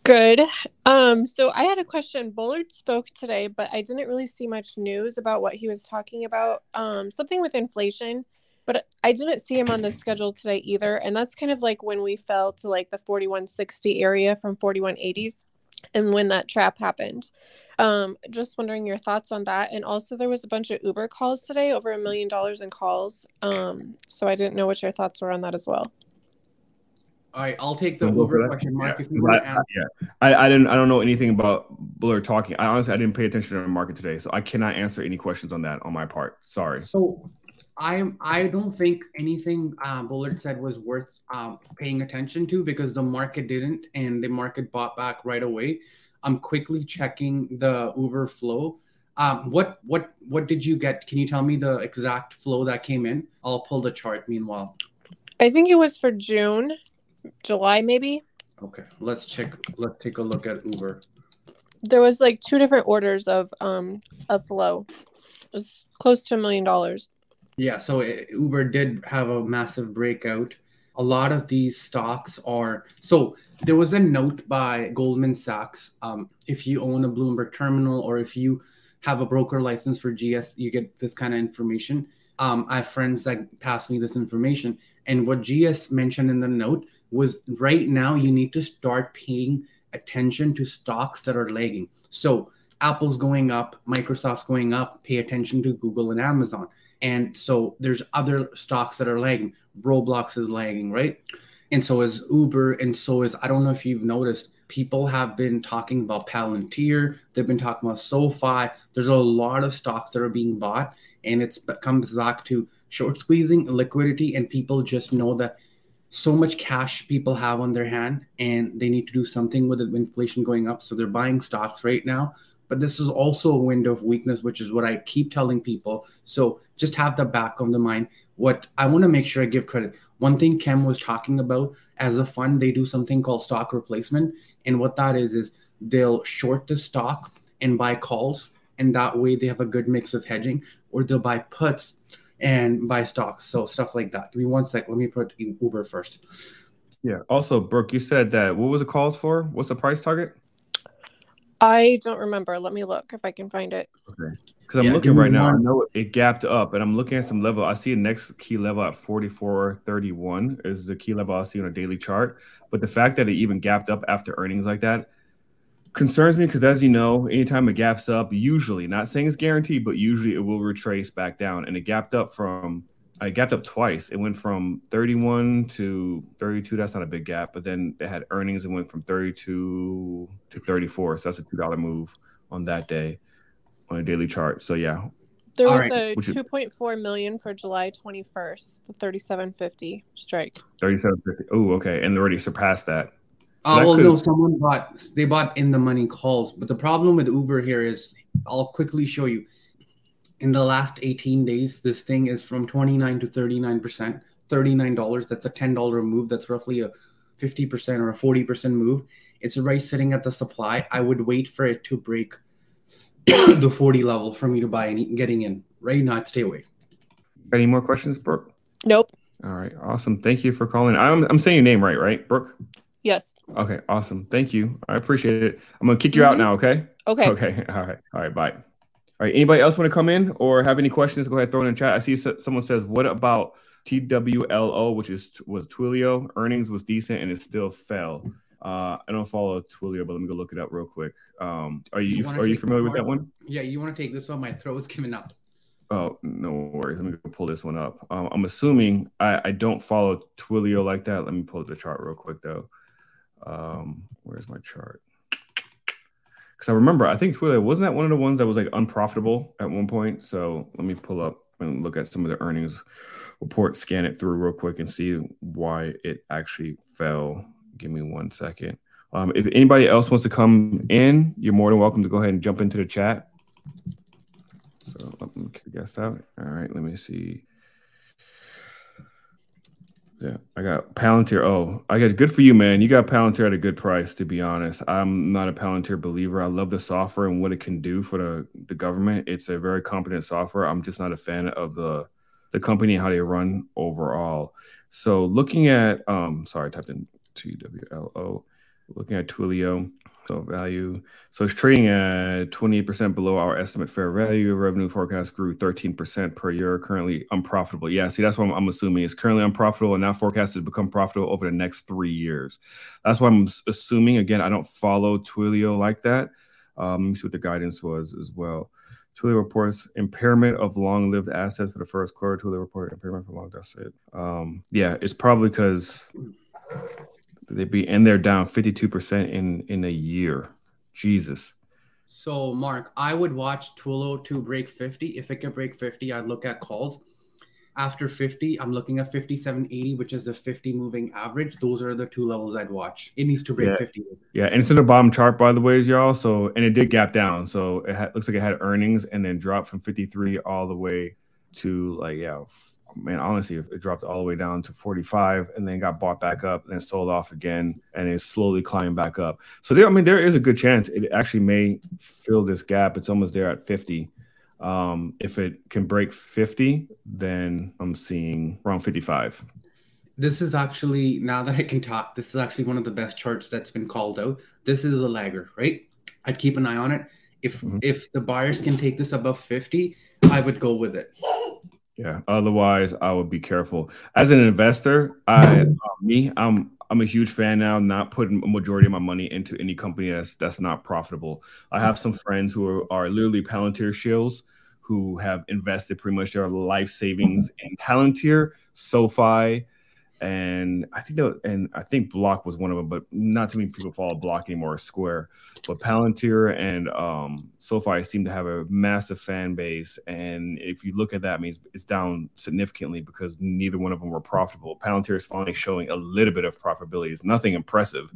Good. Um, so I had a question. Bullard spoke today, but I didn't really see much news about what he was talking about. Um, something with inflation, but I didn't see him on the schedule today either. And that's kind of like when we fell to like the 4160 area from 4180s and when that trap happened. Um, just wondering your thoughts on that. And also there was a bunch of Uber calls today, over a million dollars in calls. Um, so I didn't know what your thoughts were on that as well. All right, I'll take the Uber question, Mark. Yeah. If you want to ask. Yeah, I, I didn't. I don't know anything about Bullard talking. I honestly I didn't pay attention to the market today, so I cannot answer any questions on that on my part. Sorry. So, I I don't think anything uh, Bullard said was worth um, paying attention to because the market didn't, and the market bought back right away. I'm quickly checking the Uber flow. Um, what what what did you get? Can you tell me the exact flow that came in? I'll pull the chart. Meanwhile, I think it was for June. July maybe. Okay, let's check. Let's take a look at Uber. There was like two different orders of um of flow. It was close to a million dollars. Yeah, so Uber did have a massive breakout. A lot of these stocks are so. There was a note by Goldman Sachs. Um, if you own a Bloomberg terminal or if you have a broker license for GS, you get this kind of information. Um, I have friends that pass me this information, and what GS mentioned in the note was right now you need to start paying attention to stocks that are lagging. So Apple's going up, Microsoft's going up, pay attention to Google and Amazon. And so there's other stocks that are lagging. Roblox is lagging, right? And so is Uber. And so is, I don't know if you've noticed, people have been talking about Palantir. They've been talking about SoFi. There's a lot of stocks that are being bought. And it comes back to short squeezing, liquidity, and people just know that so much cash people have on their hand and they need to do something with inflation going up. So they're buying stocks right now. But this is also a window of weakness, which is what I keep telling people. So just have the back of the mind. what I want to make sure I give credit. One thing Cem was talking about as a fund, they do something called stock replacement. And what that is, is they'll short the stock and buy calls. And that way they have a good mix of hedging, or they'll buy puts and buy stocks. So stuff like that. Give me one sec. Let me put Uber first. Yeah. Also, Brooke, you said that what was the calls for? What's the price target? I don't remember. Let me look if I can find it. Okay. Because I'm yeah, looking right now. I know it gapped up, and I'm looking at some level. I see a next key level at 44.31 is the key level I see on a daily chart. But the fact that it even gapped up after earnings like that concerns me because, as you know, anytime it gaps up, usually, not saying it's guaranteed, but usually it will retrace back down. And it gapped up from I gapped up twice. It went from 31 to 32. That's not a big gap, but then they had earnings. It went from 32 to 34. So that's a two dollar move on that day on a daily chart. So yeah. There was right. a 2.4 million for July 21st, 3750 strike. 3750. Oh, okay. And they already surpassed that. So uh, that well, no, someone bought they bought in the money calls, but the problem with Uber here is I'll quickly show you in the last 18 days, this thing is from 29 to 39%, $39. That's a $10 move. That's roughly a 50% or a 40% move. It's right sitting at the supply. I would wait for it to break the 40 level for me to buy and getting in. Right now, stay away. Any more questions, Brooke? Nope. All right. Awesome. Thank you for calling. I'm, I'm saying your name right, right, Brooke? Yes. Okay. Awesome. Thank you. I appreciate it. I'm going to kick you mm-hmm. out now. Okay. Okay. Okay. All right. All right. Bye. All right. Anybody else want to come in or have any questions? Go ahead, throw it in the chat. I see someone says, "What about TWLO, which is was Twilio? Earnings was decent and it still fell." Uh, I don't follow Twilio, but let me go look it up real quick. Um, are you, you are you familiar with that one? Yeah, you want to take this one? My throat's giving up. Oh, no worries. Let me go pull this one up. Um, I'm assuming I, I don't follow Twilio like that. Let me pull the chart real quick though. Um, where's my chart? Because I remember I think Twilio wasn't that one of the ones that was like unprofitable at one point. So let me pull up and look at some of the earnings report, scan it through real quick, and see why it actually fell. Give me one second. Um, if anybody else wants to come in, you're more than welcome to go ahead and jump into the chat. So let me guess that. All right, let me see. Yeah, I got Palantir. Oh, I guess good for you, man. You got Palantir at a good price, to be honest. I'm not a Palantir believer. I love the software and what it can do for the, the government. It's a very competent software. I'm just not a fan of the the company and how they run overall. So looking at um sorry, I typed in T W L O, looking at Twilio. So value. So it's trading at 28% below our estimate fair value. Revenue forecast grew 13% per year. Currently unprofitable. Yeah, see, that's what I'm, I'm assuming. It's currently unprofitable and now forecasted to become profitable over the next three years. That's what I'm assuming. Again, I don't follow Twilio like that. Um, let me see what the guidance was as well. Twilio reports impairment of long-lived assets for the first quarter. Twilio reported impairment for long assets. Um, yeah, it's probably because They'd be and they're down 52% in in a year. Jesus. So Mark, I would watch Twilio to break 50. If it could break 50, I'd look at calls. After 50, I'm looking at 5780, which is the 50 moving average. Those are the two levels I'd watch. It needs to break yeah. 50. Yeah, and it's in the bottom chart, by the ways, y'all. So and it did gap down. So it ha- looks like it had earnings and then dropped from 53 all the way to like yeah man, honestly, it dropped all the way down to 45 and then got bought back up and then sold off again and it's slowly climbing back up. So there, I mean, there is a good chance it actually may fill this gap. It's almost there at 50. Um, if it can break 50, then I'm seeing around 55. This is actually now that I can talk, this is actually one of the best charts that's been called out. This is a lagger, right? I'd keep an eye on it. If mm-hmm. if the buyers can take this above 50, I would go with it. Yeah. Otherwise, I would be careful. As an investor, I uh, me, I'm I'm a huge fan now. Not putting a majority of my money into any company that's that's not profitable. I have some friends who are, are literally Palantir shills who have invested pretty much their life savings in Palantir, SoFi, and I think that, and I think Block was one of them, but not too many people follow Block anymore. Square, but Palantir and um, SoFi seem to have a massive fan base, and if you look at that, means it's down significantly because neither one of them were profitable. Palantir is finally showing a little bit of profitability. It's nothing impressive,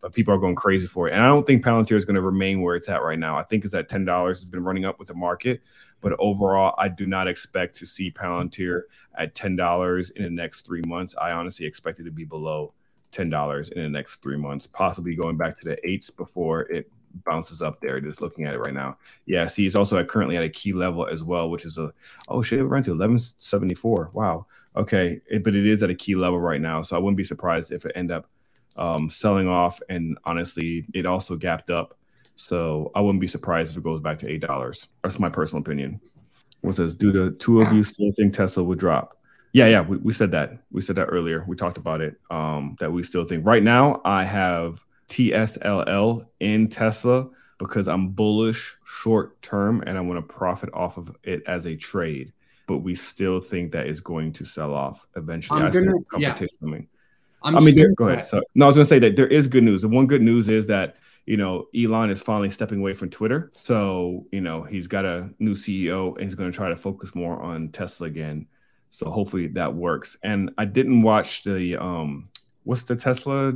but people are going crazy for it, and I don't think Palantir is going to remain where it's at right now. I think it's at ten dollars. It's been running up with the market. But overall, I do not expect to see Palantir at $10 in the next three months. I honestly expect it to be below $10 in the next three months, possibly going back to the eights before it bounces up there. Just looking at it right now. Yeah, see, it's also at currently at a key level as well, which is a oh shit, it ran to 1174. Wow. Okay. It, but it is at a key level right now. So I wouldn't be surprised if it end up um, selling off. And honestly, it also gapped up so I wouldn't be surprised if it goes back to eight dollars. That's my personal opinion. What says, do the two of you still think Tesla would drop? Yeah, yeah, we, we said that. We said that earlier. We talked about it. Um, that we still think. Right now, I have TSLL in Tesla because I'm bullish short term and I want to profit off of it as a trade. But we still think that is going to sell off eventually. I'm I see gonna- competition yeah. coming. I'm I mean, there, go ahead. So, no, I was going to say that there is good news. The one good news is that you know Elon is finally stepping away from Twitter. So you know he's got a new CEO and he's going to try to focus more on Tesla again. So hopefully that works. And I didn't watch the um, what's the Tesla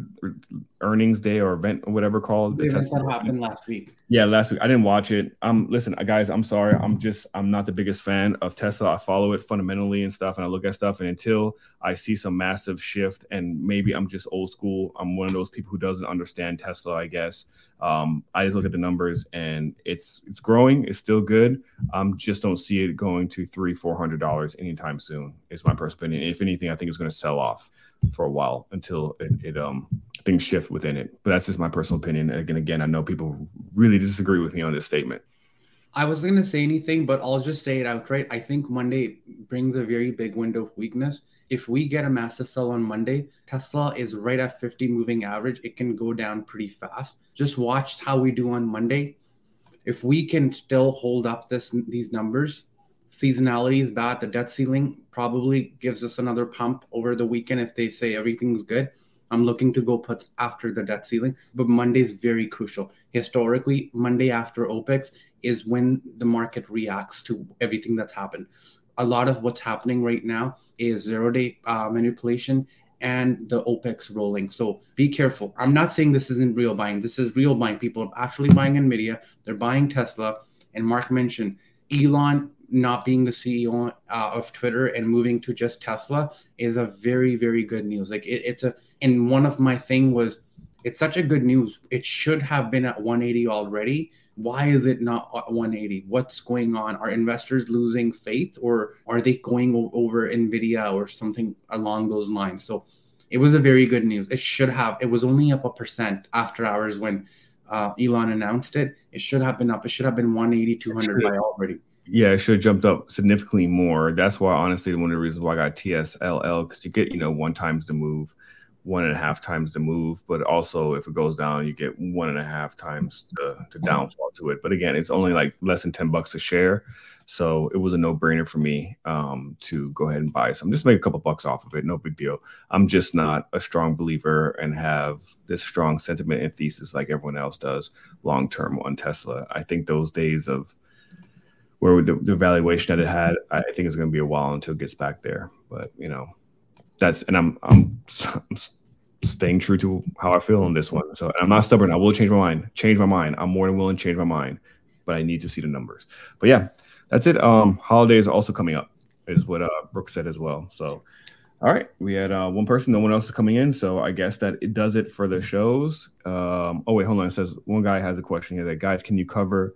earnings day or event or whatever called. The Tesla that happened last week. yeah, last week I didn't watch it. Um, listen, guys, I'm sorry. I'm just I'm not the biggest fan of Tesla. I follow it fundamentally and stuff, and I look at stuff, and until I see some massive shift, and maybe I'm just old school. I'm one of those people who doesn't understand Tesla. I guess. Um, I just look at the numbers, and it's it's growing. It's still good. Um, just don't see it going to three, four hundred dollars anytime soon. Is my personal opinion. If anything, I think it's going to sell off for a while until it, it um things shift within it. But that's just my personal opinion. And again, again, I know people really disagree with me on this statement. I wasn't gonna say anything, but I'll just say it outright. I think Monday brings a very big window of weakness. If we get a massive sell on Monday, Tesla is right at 50 moving average. It can go down pretty fast. Just watch how we do on Monday. If we can still hold up this these numbers, seasonality is bad. The debt ceiling probably gives us another pump over the weekend if they say everything's good. I'm looking to go puts after the debt ceiling, but Monday is very crucial. Historically, Monday after OPEX is when the market reacts to everything that's happened. A lot of what's happening right now is zero day uh, manipulation and the OPEX rolling. So be careful. I'm not saying this isn't real buying. This is real buying. People are actually buying NVIDIA, they're buying Tesla. And Mark mentioned Elon not being the CEO uh, of Twitter and moving to just Tesla is a very, very good news. Like it, it's a, and one of my thing was, it's such a good news. It should have been at 180 already. Why is it not 180? What's going on? Are investors losing faith or are they going over Nvidia or something along those lines? So it was a very good news. It should have. It was only up a percent after hours when uh, Elon announced it. It should have been up. It should have been 180, 200 by already. Yeah, it should have jumped up significantly more. That's why, honestly, one of the reasons why I got TSLL because you get, you know, one times the move, one and a half times the move, but also if it goes down, you get one and a half times the, the downfall to it. But again, it's only like less than 10 bucks a share. So it was a no brainer for me um, to go ahead and buy some. Just make a couple bucks off of it. No big deal. I'm just not a strong believer and have this strong sentiment and thesis like everyone else does long term on Tesla. I think those days of where the, the valuation that it had, I think it's going to be a while until it gets back there. But you know, that's and I'm I'm, I'm staying true to how I feel on this one. So I'm not stubborn. I will change my mind. Change my mind. I'm more than willing to change my mind, but I need to see the numbers. But yeah, that's it. Um, holidays are also coming up, is what uh Brooke said as well. So. All right, we had uh, one person, no one else is coming in, so I guess that it does it for the shows. Um, oh wait, hold on. It says one guy has a question here. That guys, can you cover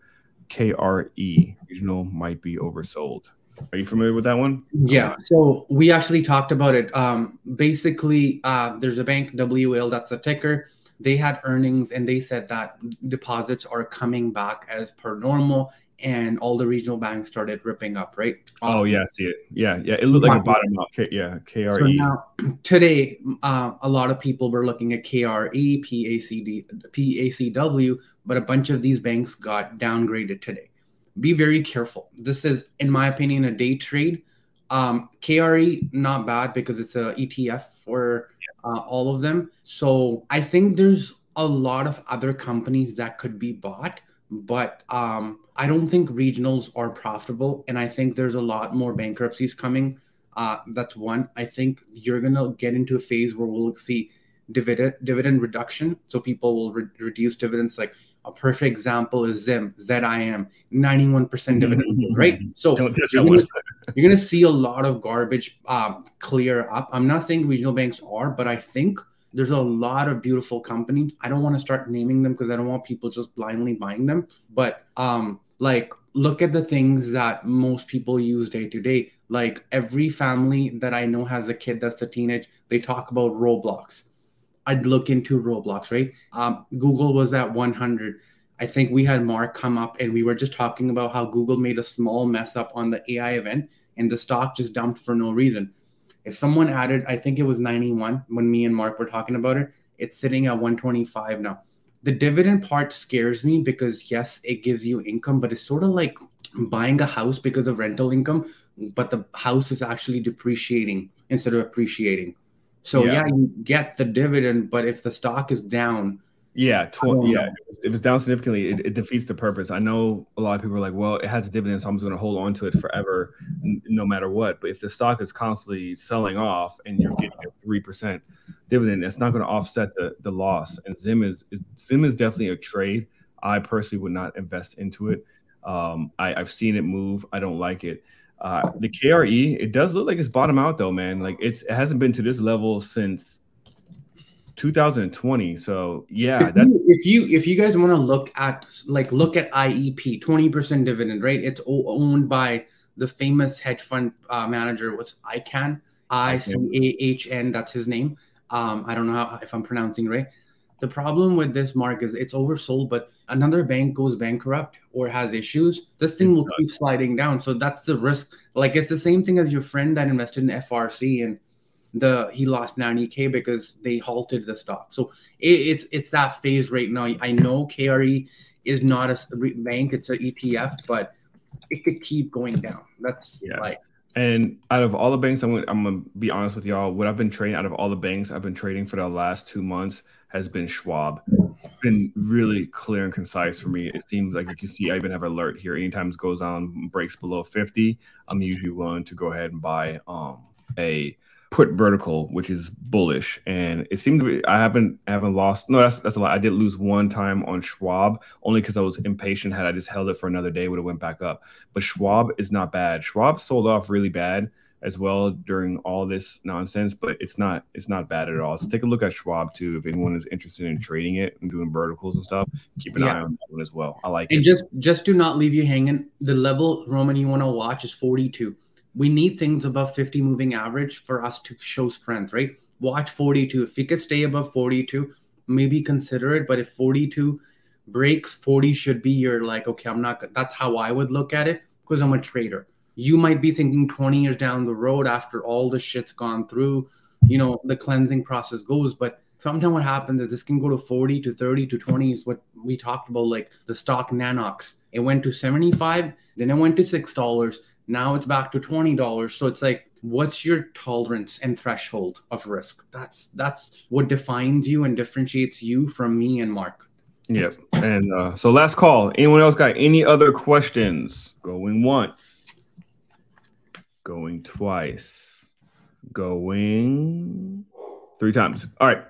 KRE regional might be oversold. Are you familiar with that one? Yeah. So we actually talked about it. Um, basically, uh, there's a bank, WL, that's a ticker. They had earnings and they said that deposits are coming back as per normal, and all the regional banks started ripping up, right? Oh yeah, I see it. Yeah, yeah. It looked like a bottom up. K- yeah, So KRE. now, today, uh, a lot of people were looking at KRE, PACD, PACW, but a bunch of these banks got downgraded today. Be very careful. This is, in my opinion, a day trade. Um, KRE not bad because it's a ETF for uh, all of them. So I think there's a lot of other companies that could be bought, but um, I don't think regionals are profitable, and I think there's a lot more bankruptcies coming. Uh, that's one. I think you're gonna get into a phase where we'll see dividend dividend reduction. So people will re- reduce dividends. Like a perfect example is Zim, ZIM, 91% dividend, right? So you're gonna, you're gonna, see a lot of garbage um, clear up. I'm not saying regional banks are, but I think there's a lot of beautiful companies. I don't want to start naming them because I don't want people just blindly buying them. But um, like look at the things that most people use day to day. Like every family that I know has a kid that's a teenage, they talk about Roblox. I'd look into Roblox, right? Um, Google was at 100. I think we had Mark come up and we were just talking about how Google made a small mess up on the AI event and the stock just dumped for no reason. If someone added, I think it was 91 when me and Mark were talking about it, it's sitting at 125 now. The dividend part scares me because, yes, it gives you income, but it's sort of like buying a house because of rental income, but the house is actually depreciating instead of appreciating. So, yeah, yeah you get the dividend, but if the stock is down, yeah, tw- yeah. If it's down significantly, it, it, defeats the purpose. I know a lot of people are like, "Well, it has a dividend, so I'm just going to hold on to it forever, n- no matter what." But if the stock is constantly selling off and you're getting a three percent dividend, it's not going to offset the the loss. And Zim is, is Zim is definitely a trade. I personally would not invest into it. Um, I, I've seen it move. I don't like it. Uh, the KRE, it does look like it's bottom out though, man. Like it's it hasn't been to this level since 2020. So yeah, if that's you, if you if you guys want to look at like look at IEP 20% dividend, right? It's owned by the famous hedge fund uh, manager. What's Icahn? I C A H N. That's his name. Um, I don't know how, if I'm pronouncing right. The problem with this mark is it's oversold, but another bank goes bankrupt or has issues, this thing will keep sliding down. So that's the risk. Like it's the same thing as your friend that invested in FRC and the he lost 90k because they halted the stock. So it, it's it's that phase right now. I know KRE is not a bank; it's an ETF, but it could keep going down. That's yeah. like. And out of all the banks, I'm gonna, I'm gonna be honest with y'all. What I've been trading out of all the banks I've been trading for the last two months has been Schwab. been really clear and concise for me. It seems like you can see I even have alert here. Anytime it goes on breaks below 50, I'm usually willing to go ahead and buy um a put vertical, which is bullish, and it seemed to be. I haven't haven't lost. No, that's that's a lot. I did lose one time on Schwab only because I was impatient. Had I just held it for another day, would have went back up. But Schwab is not bad. Schwab sold off really bad as well during all this nonsense, but it's not it's not bad at all. So take a look at Schwab too if anyone is interested in trading it and doing verticals and stuff. Keep an yeah. eye on that one as well. I like and it. And just just do not leave you hanging. The level Roman you want to watch is 42 we need things above 50 moving average for us to show strength, right? Watch 42. If we could stay above 42, maybe consider it. But if 42 breaks, 40 should be your like, okay, I'm not, that's how I would look at it because I'm a trader. You might be thinking 20 years down the road after all the shit's gone through, you know, the cleansing process goes. But sometimes what happens is this can go to 40 to 30 to 20 is what we talked about, like the stock Nanox. It went to 75, then it went to $6 now it's back to $20. So it's like, what's your tolerance and threshold of risk? That's that's what defines you and differentiates you from me and Mark. Yep. And uh, so last call. Anyone else got any other questions? Going once. Going twice. Going three times. All right.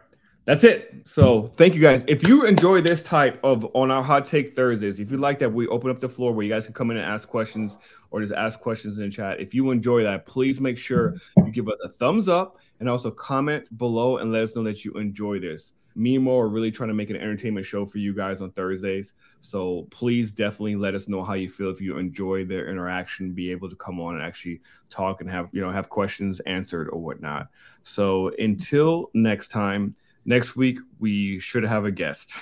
That's it. So thank you guys. If you enjoy this type of on our hot take Thursdays, if you like that, we open up the floor where you guys can come in and ask questions or just ask questions in chat. If you enjoy that, please make sure you give us a thumbs up and also comment below and let us know that you enjoy this. Me and Mo are really trying to make an entertainment show for you guys on Thursdays. So please definitely let us know how you feel if you enjoy their interaction, be able to come on and actually talk and have you know have questions answered or whatnot. So until next time next week we should have a guest.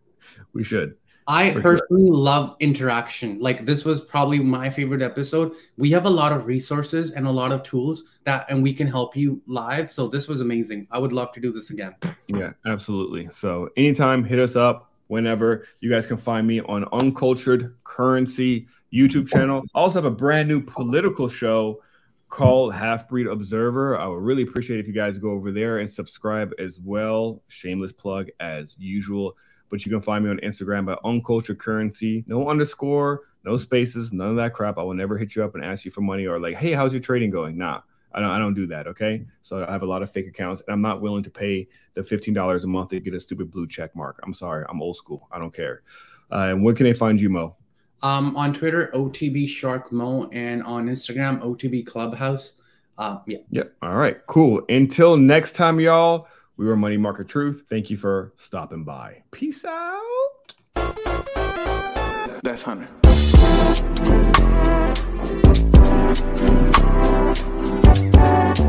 we should. I personally sure. love interaction. Like this was probably my favorite episode. We have a lot of resources and a lot of tools that and we can help you live. So this was amazing. I would love to do this again. Yeah, absolutely. So anytime hit us up whenever. You guys can find me on Uncultured Currency YouTube channel. I also have a brand new political show called Half Breed Observer. I would really appreciate if you guys go over there and subscribe as well. Shameless plug as usual. But you can find me on Instagram by Uncultured Currency. No underscore, no spaces, none of that crap. I will never hit you up and ask you for money or like, hey, how's your trading going? Nah, I don't, I don't do that. Okay. So I have a lot of fake accounts and I'm not willing to pay the $15 a month to get a stupid blue check mark. I'm sorry. I'm old school. I don't care. Uh, and where can they find you, Mo? Um, on Twitter, OTB Shark Mo, and on Instagram, OTB Clubhouse. Uh, yeah. Yep. All right. Cool. Until next time, y'all. We were Money Market Truth. Thank you for stopping by. Peace out. That's Hunter. Thank you.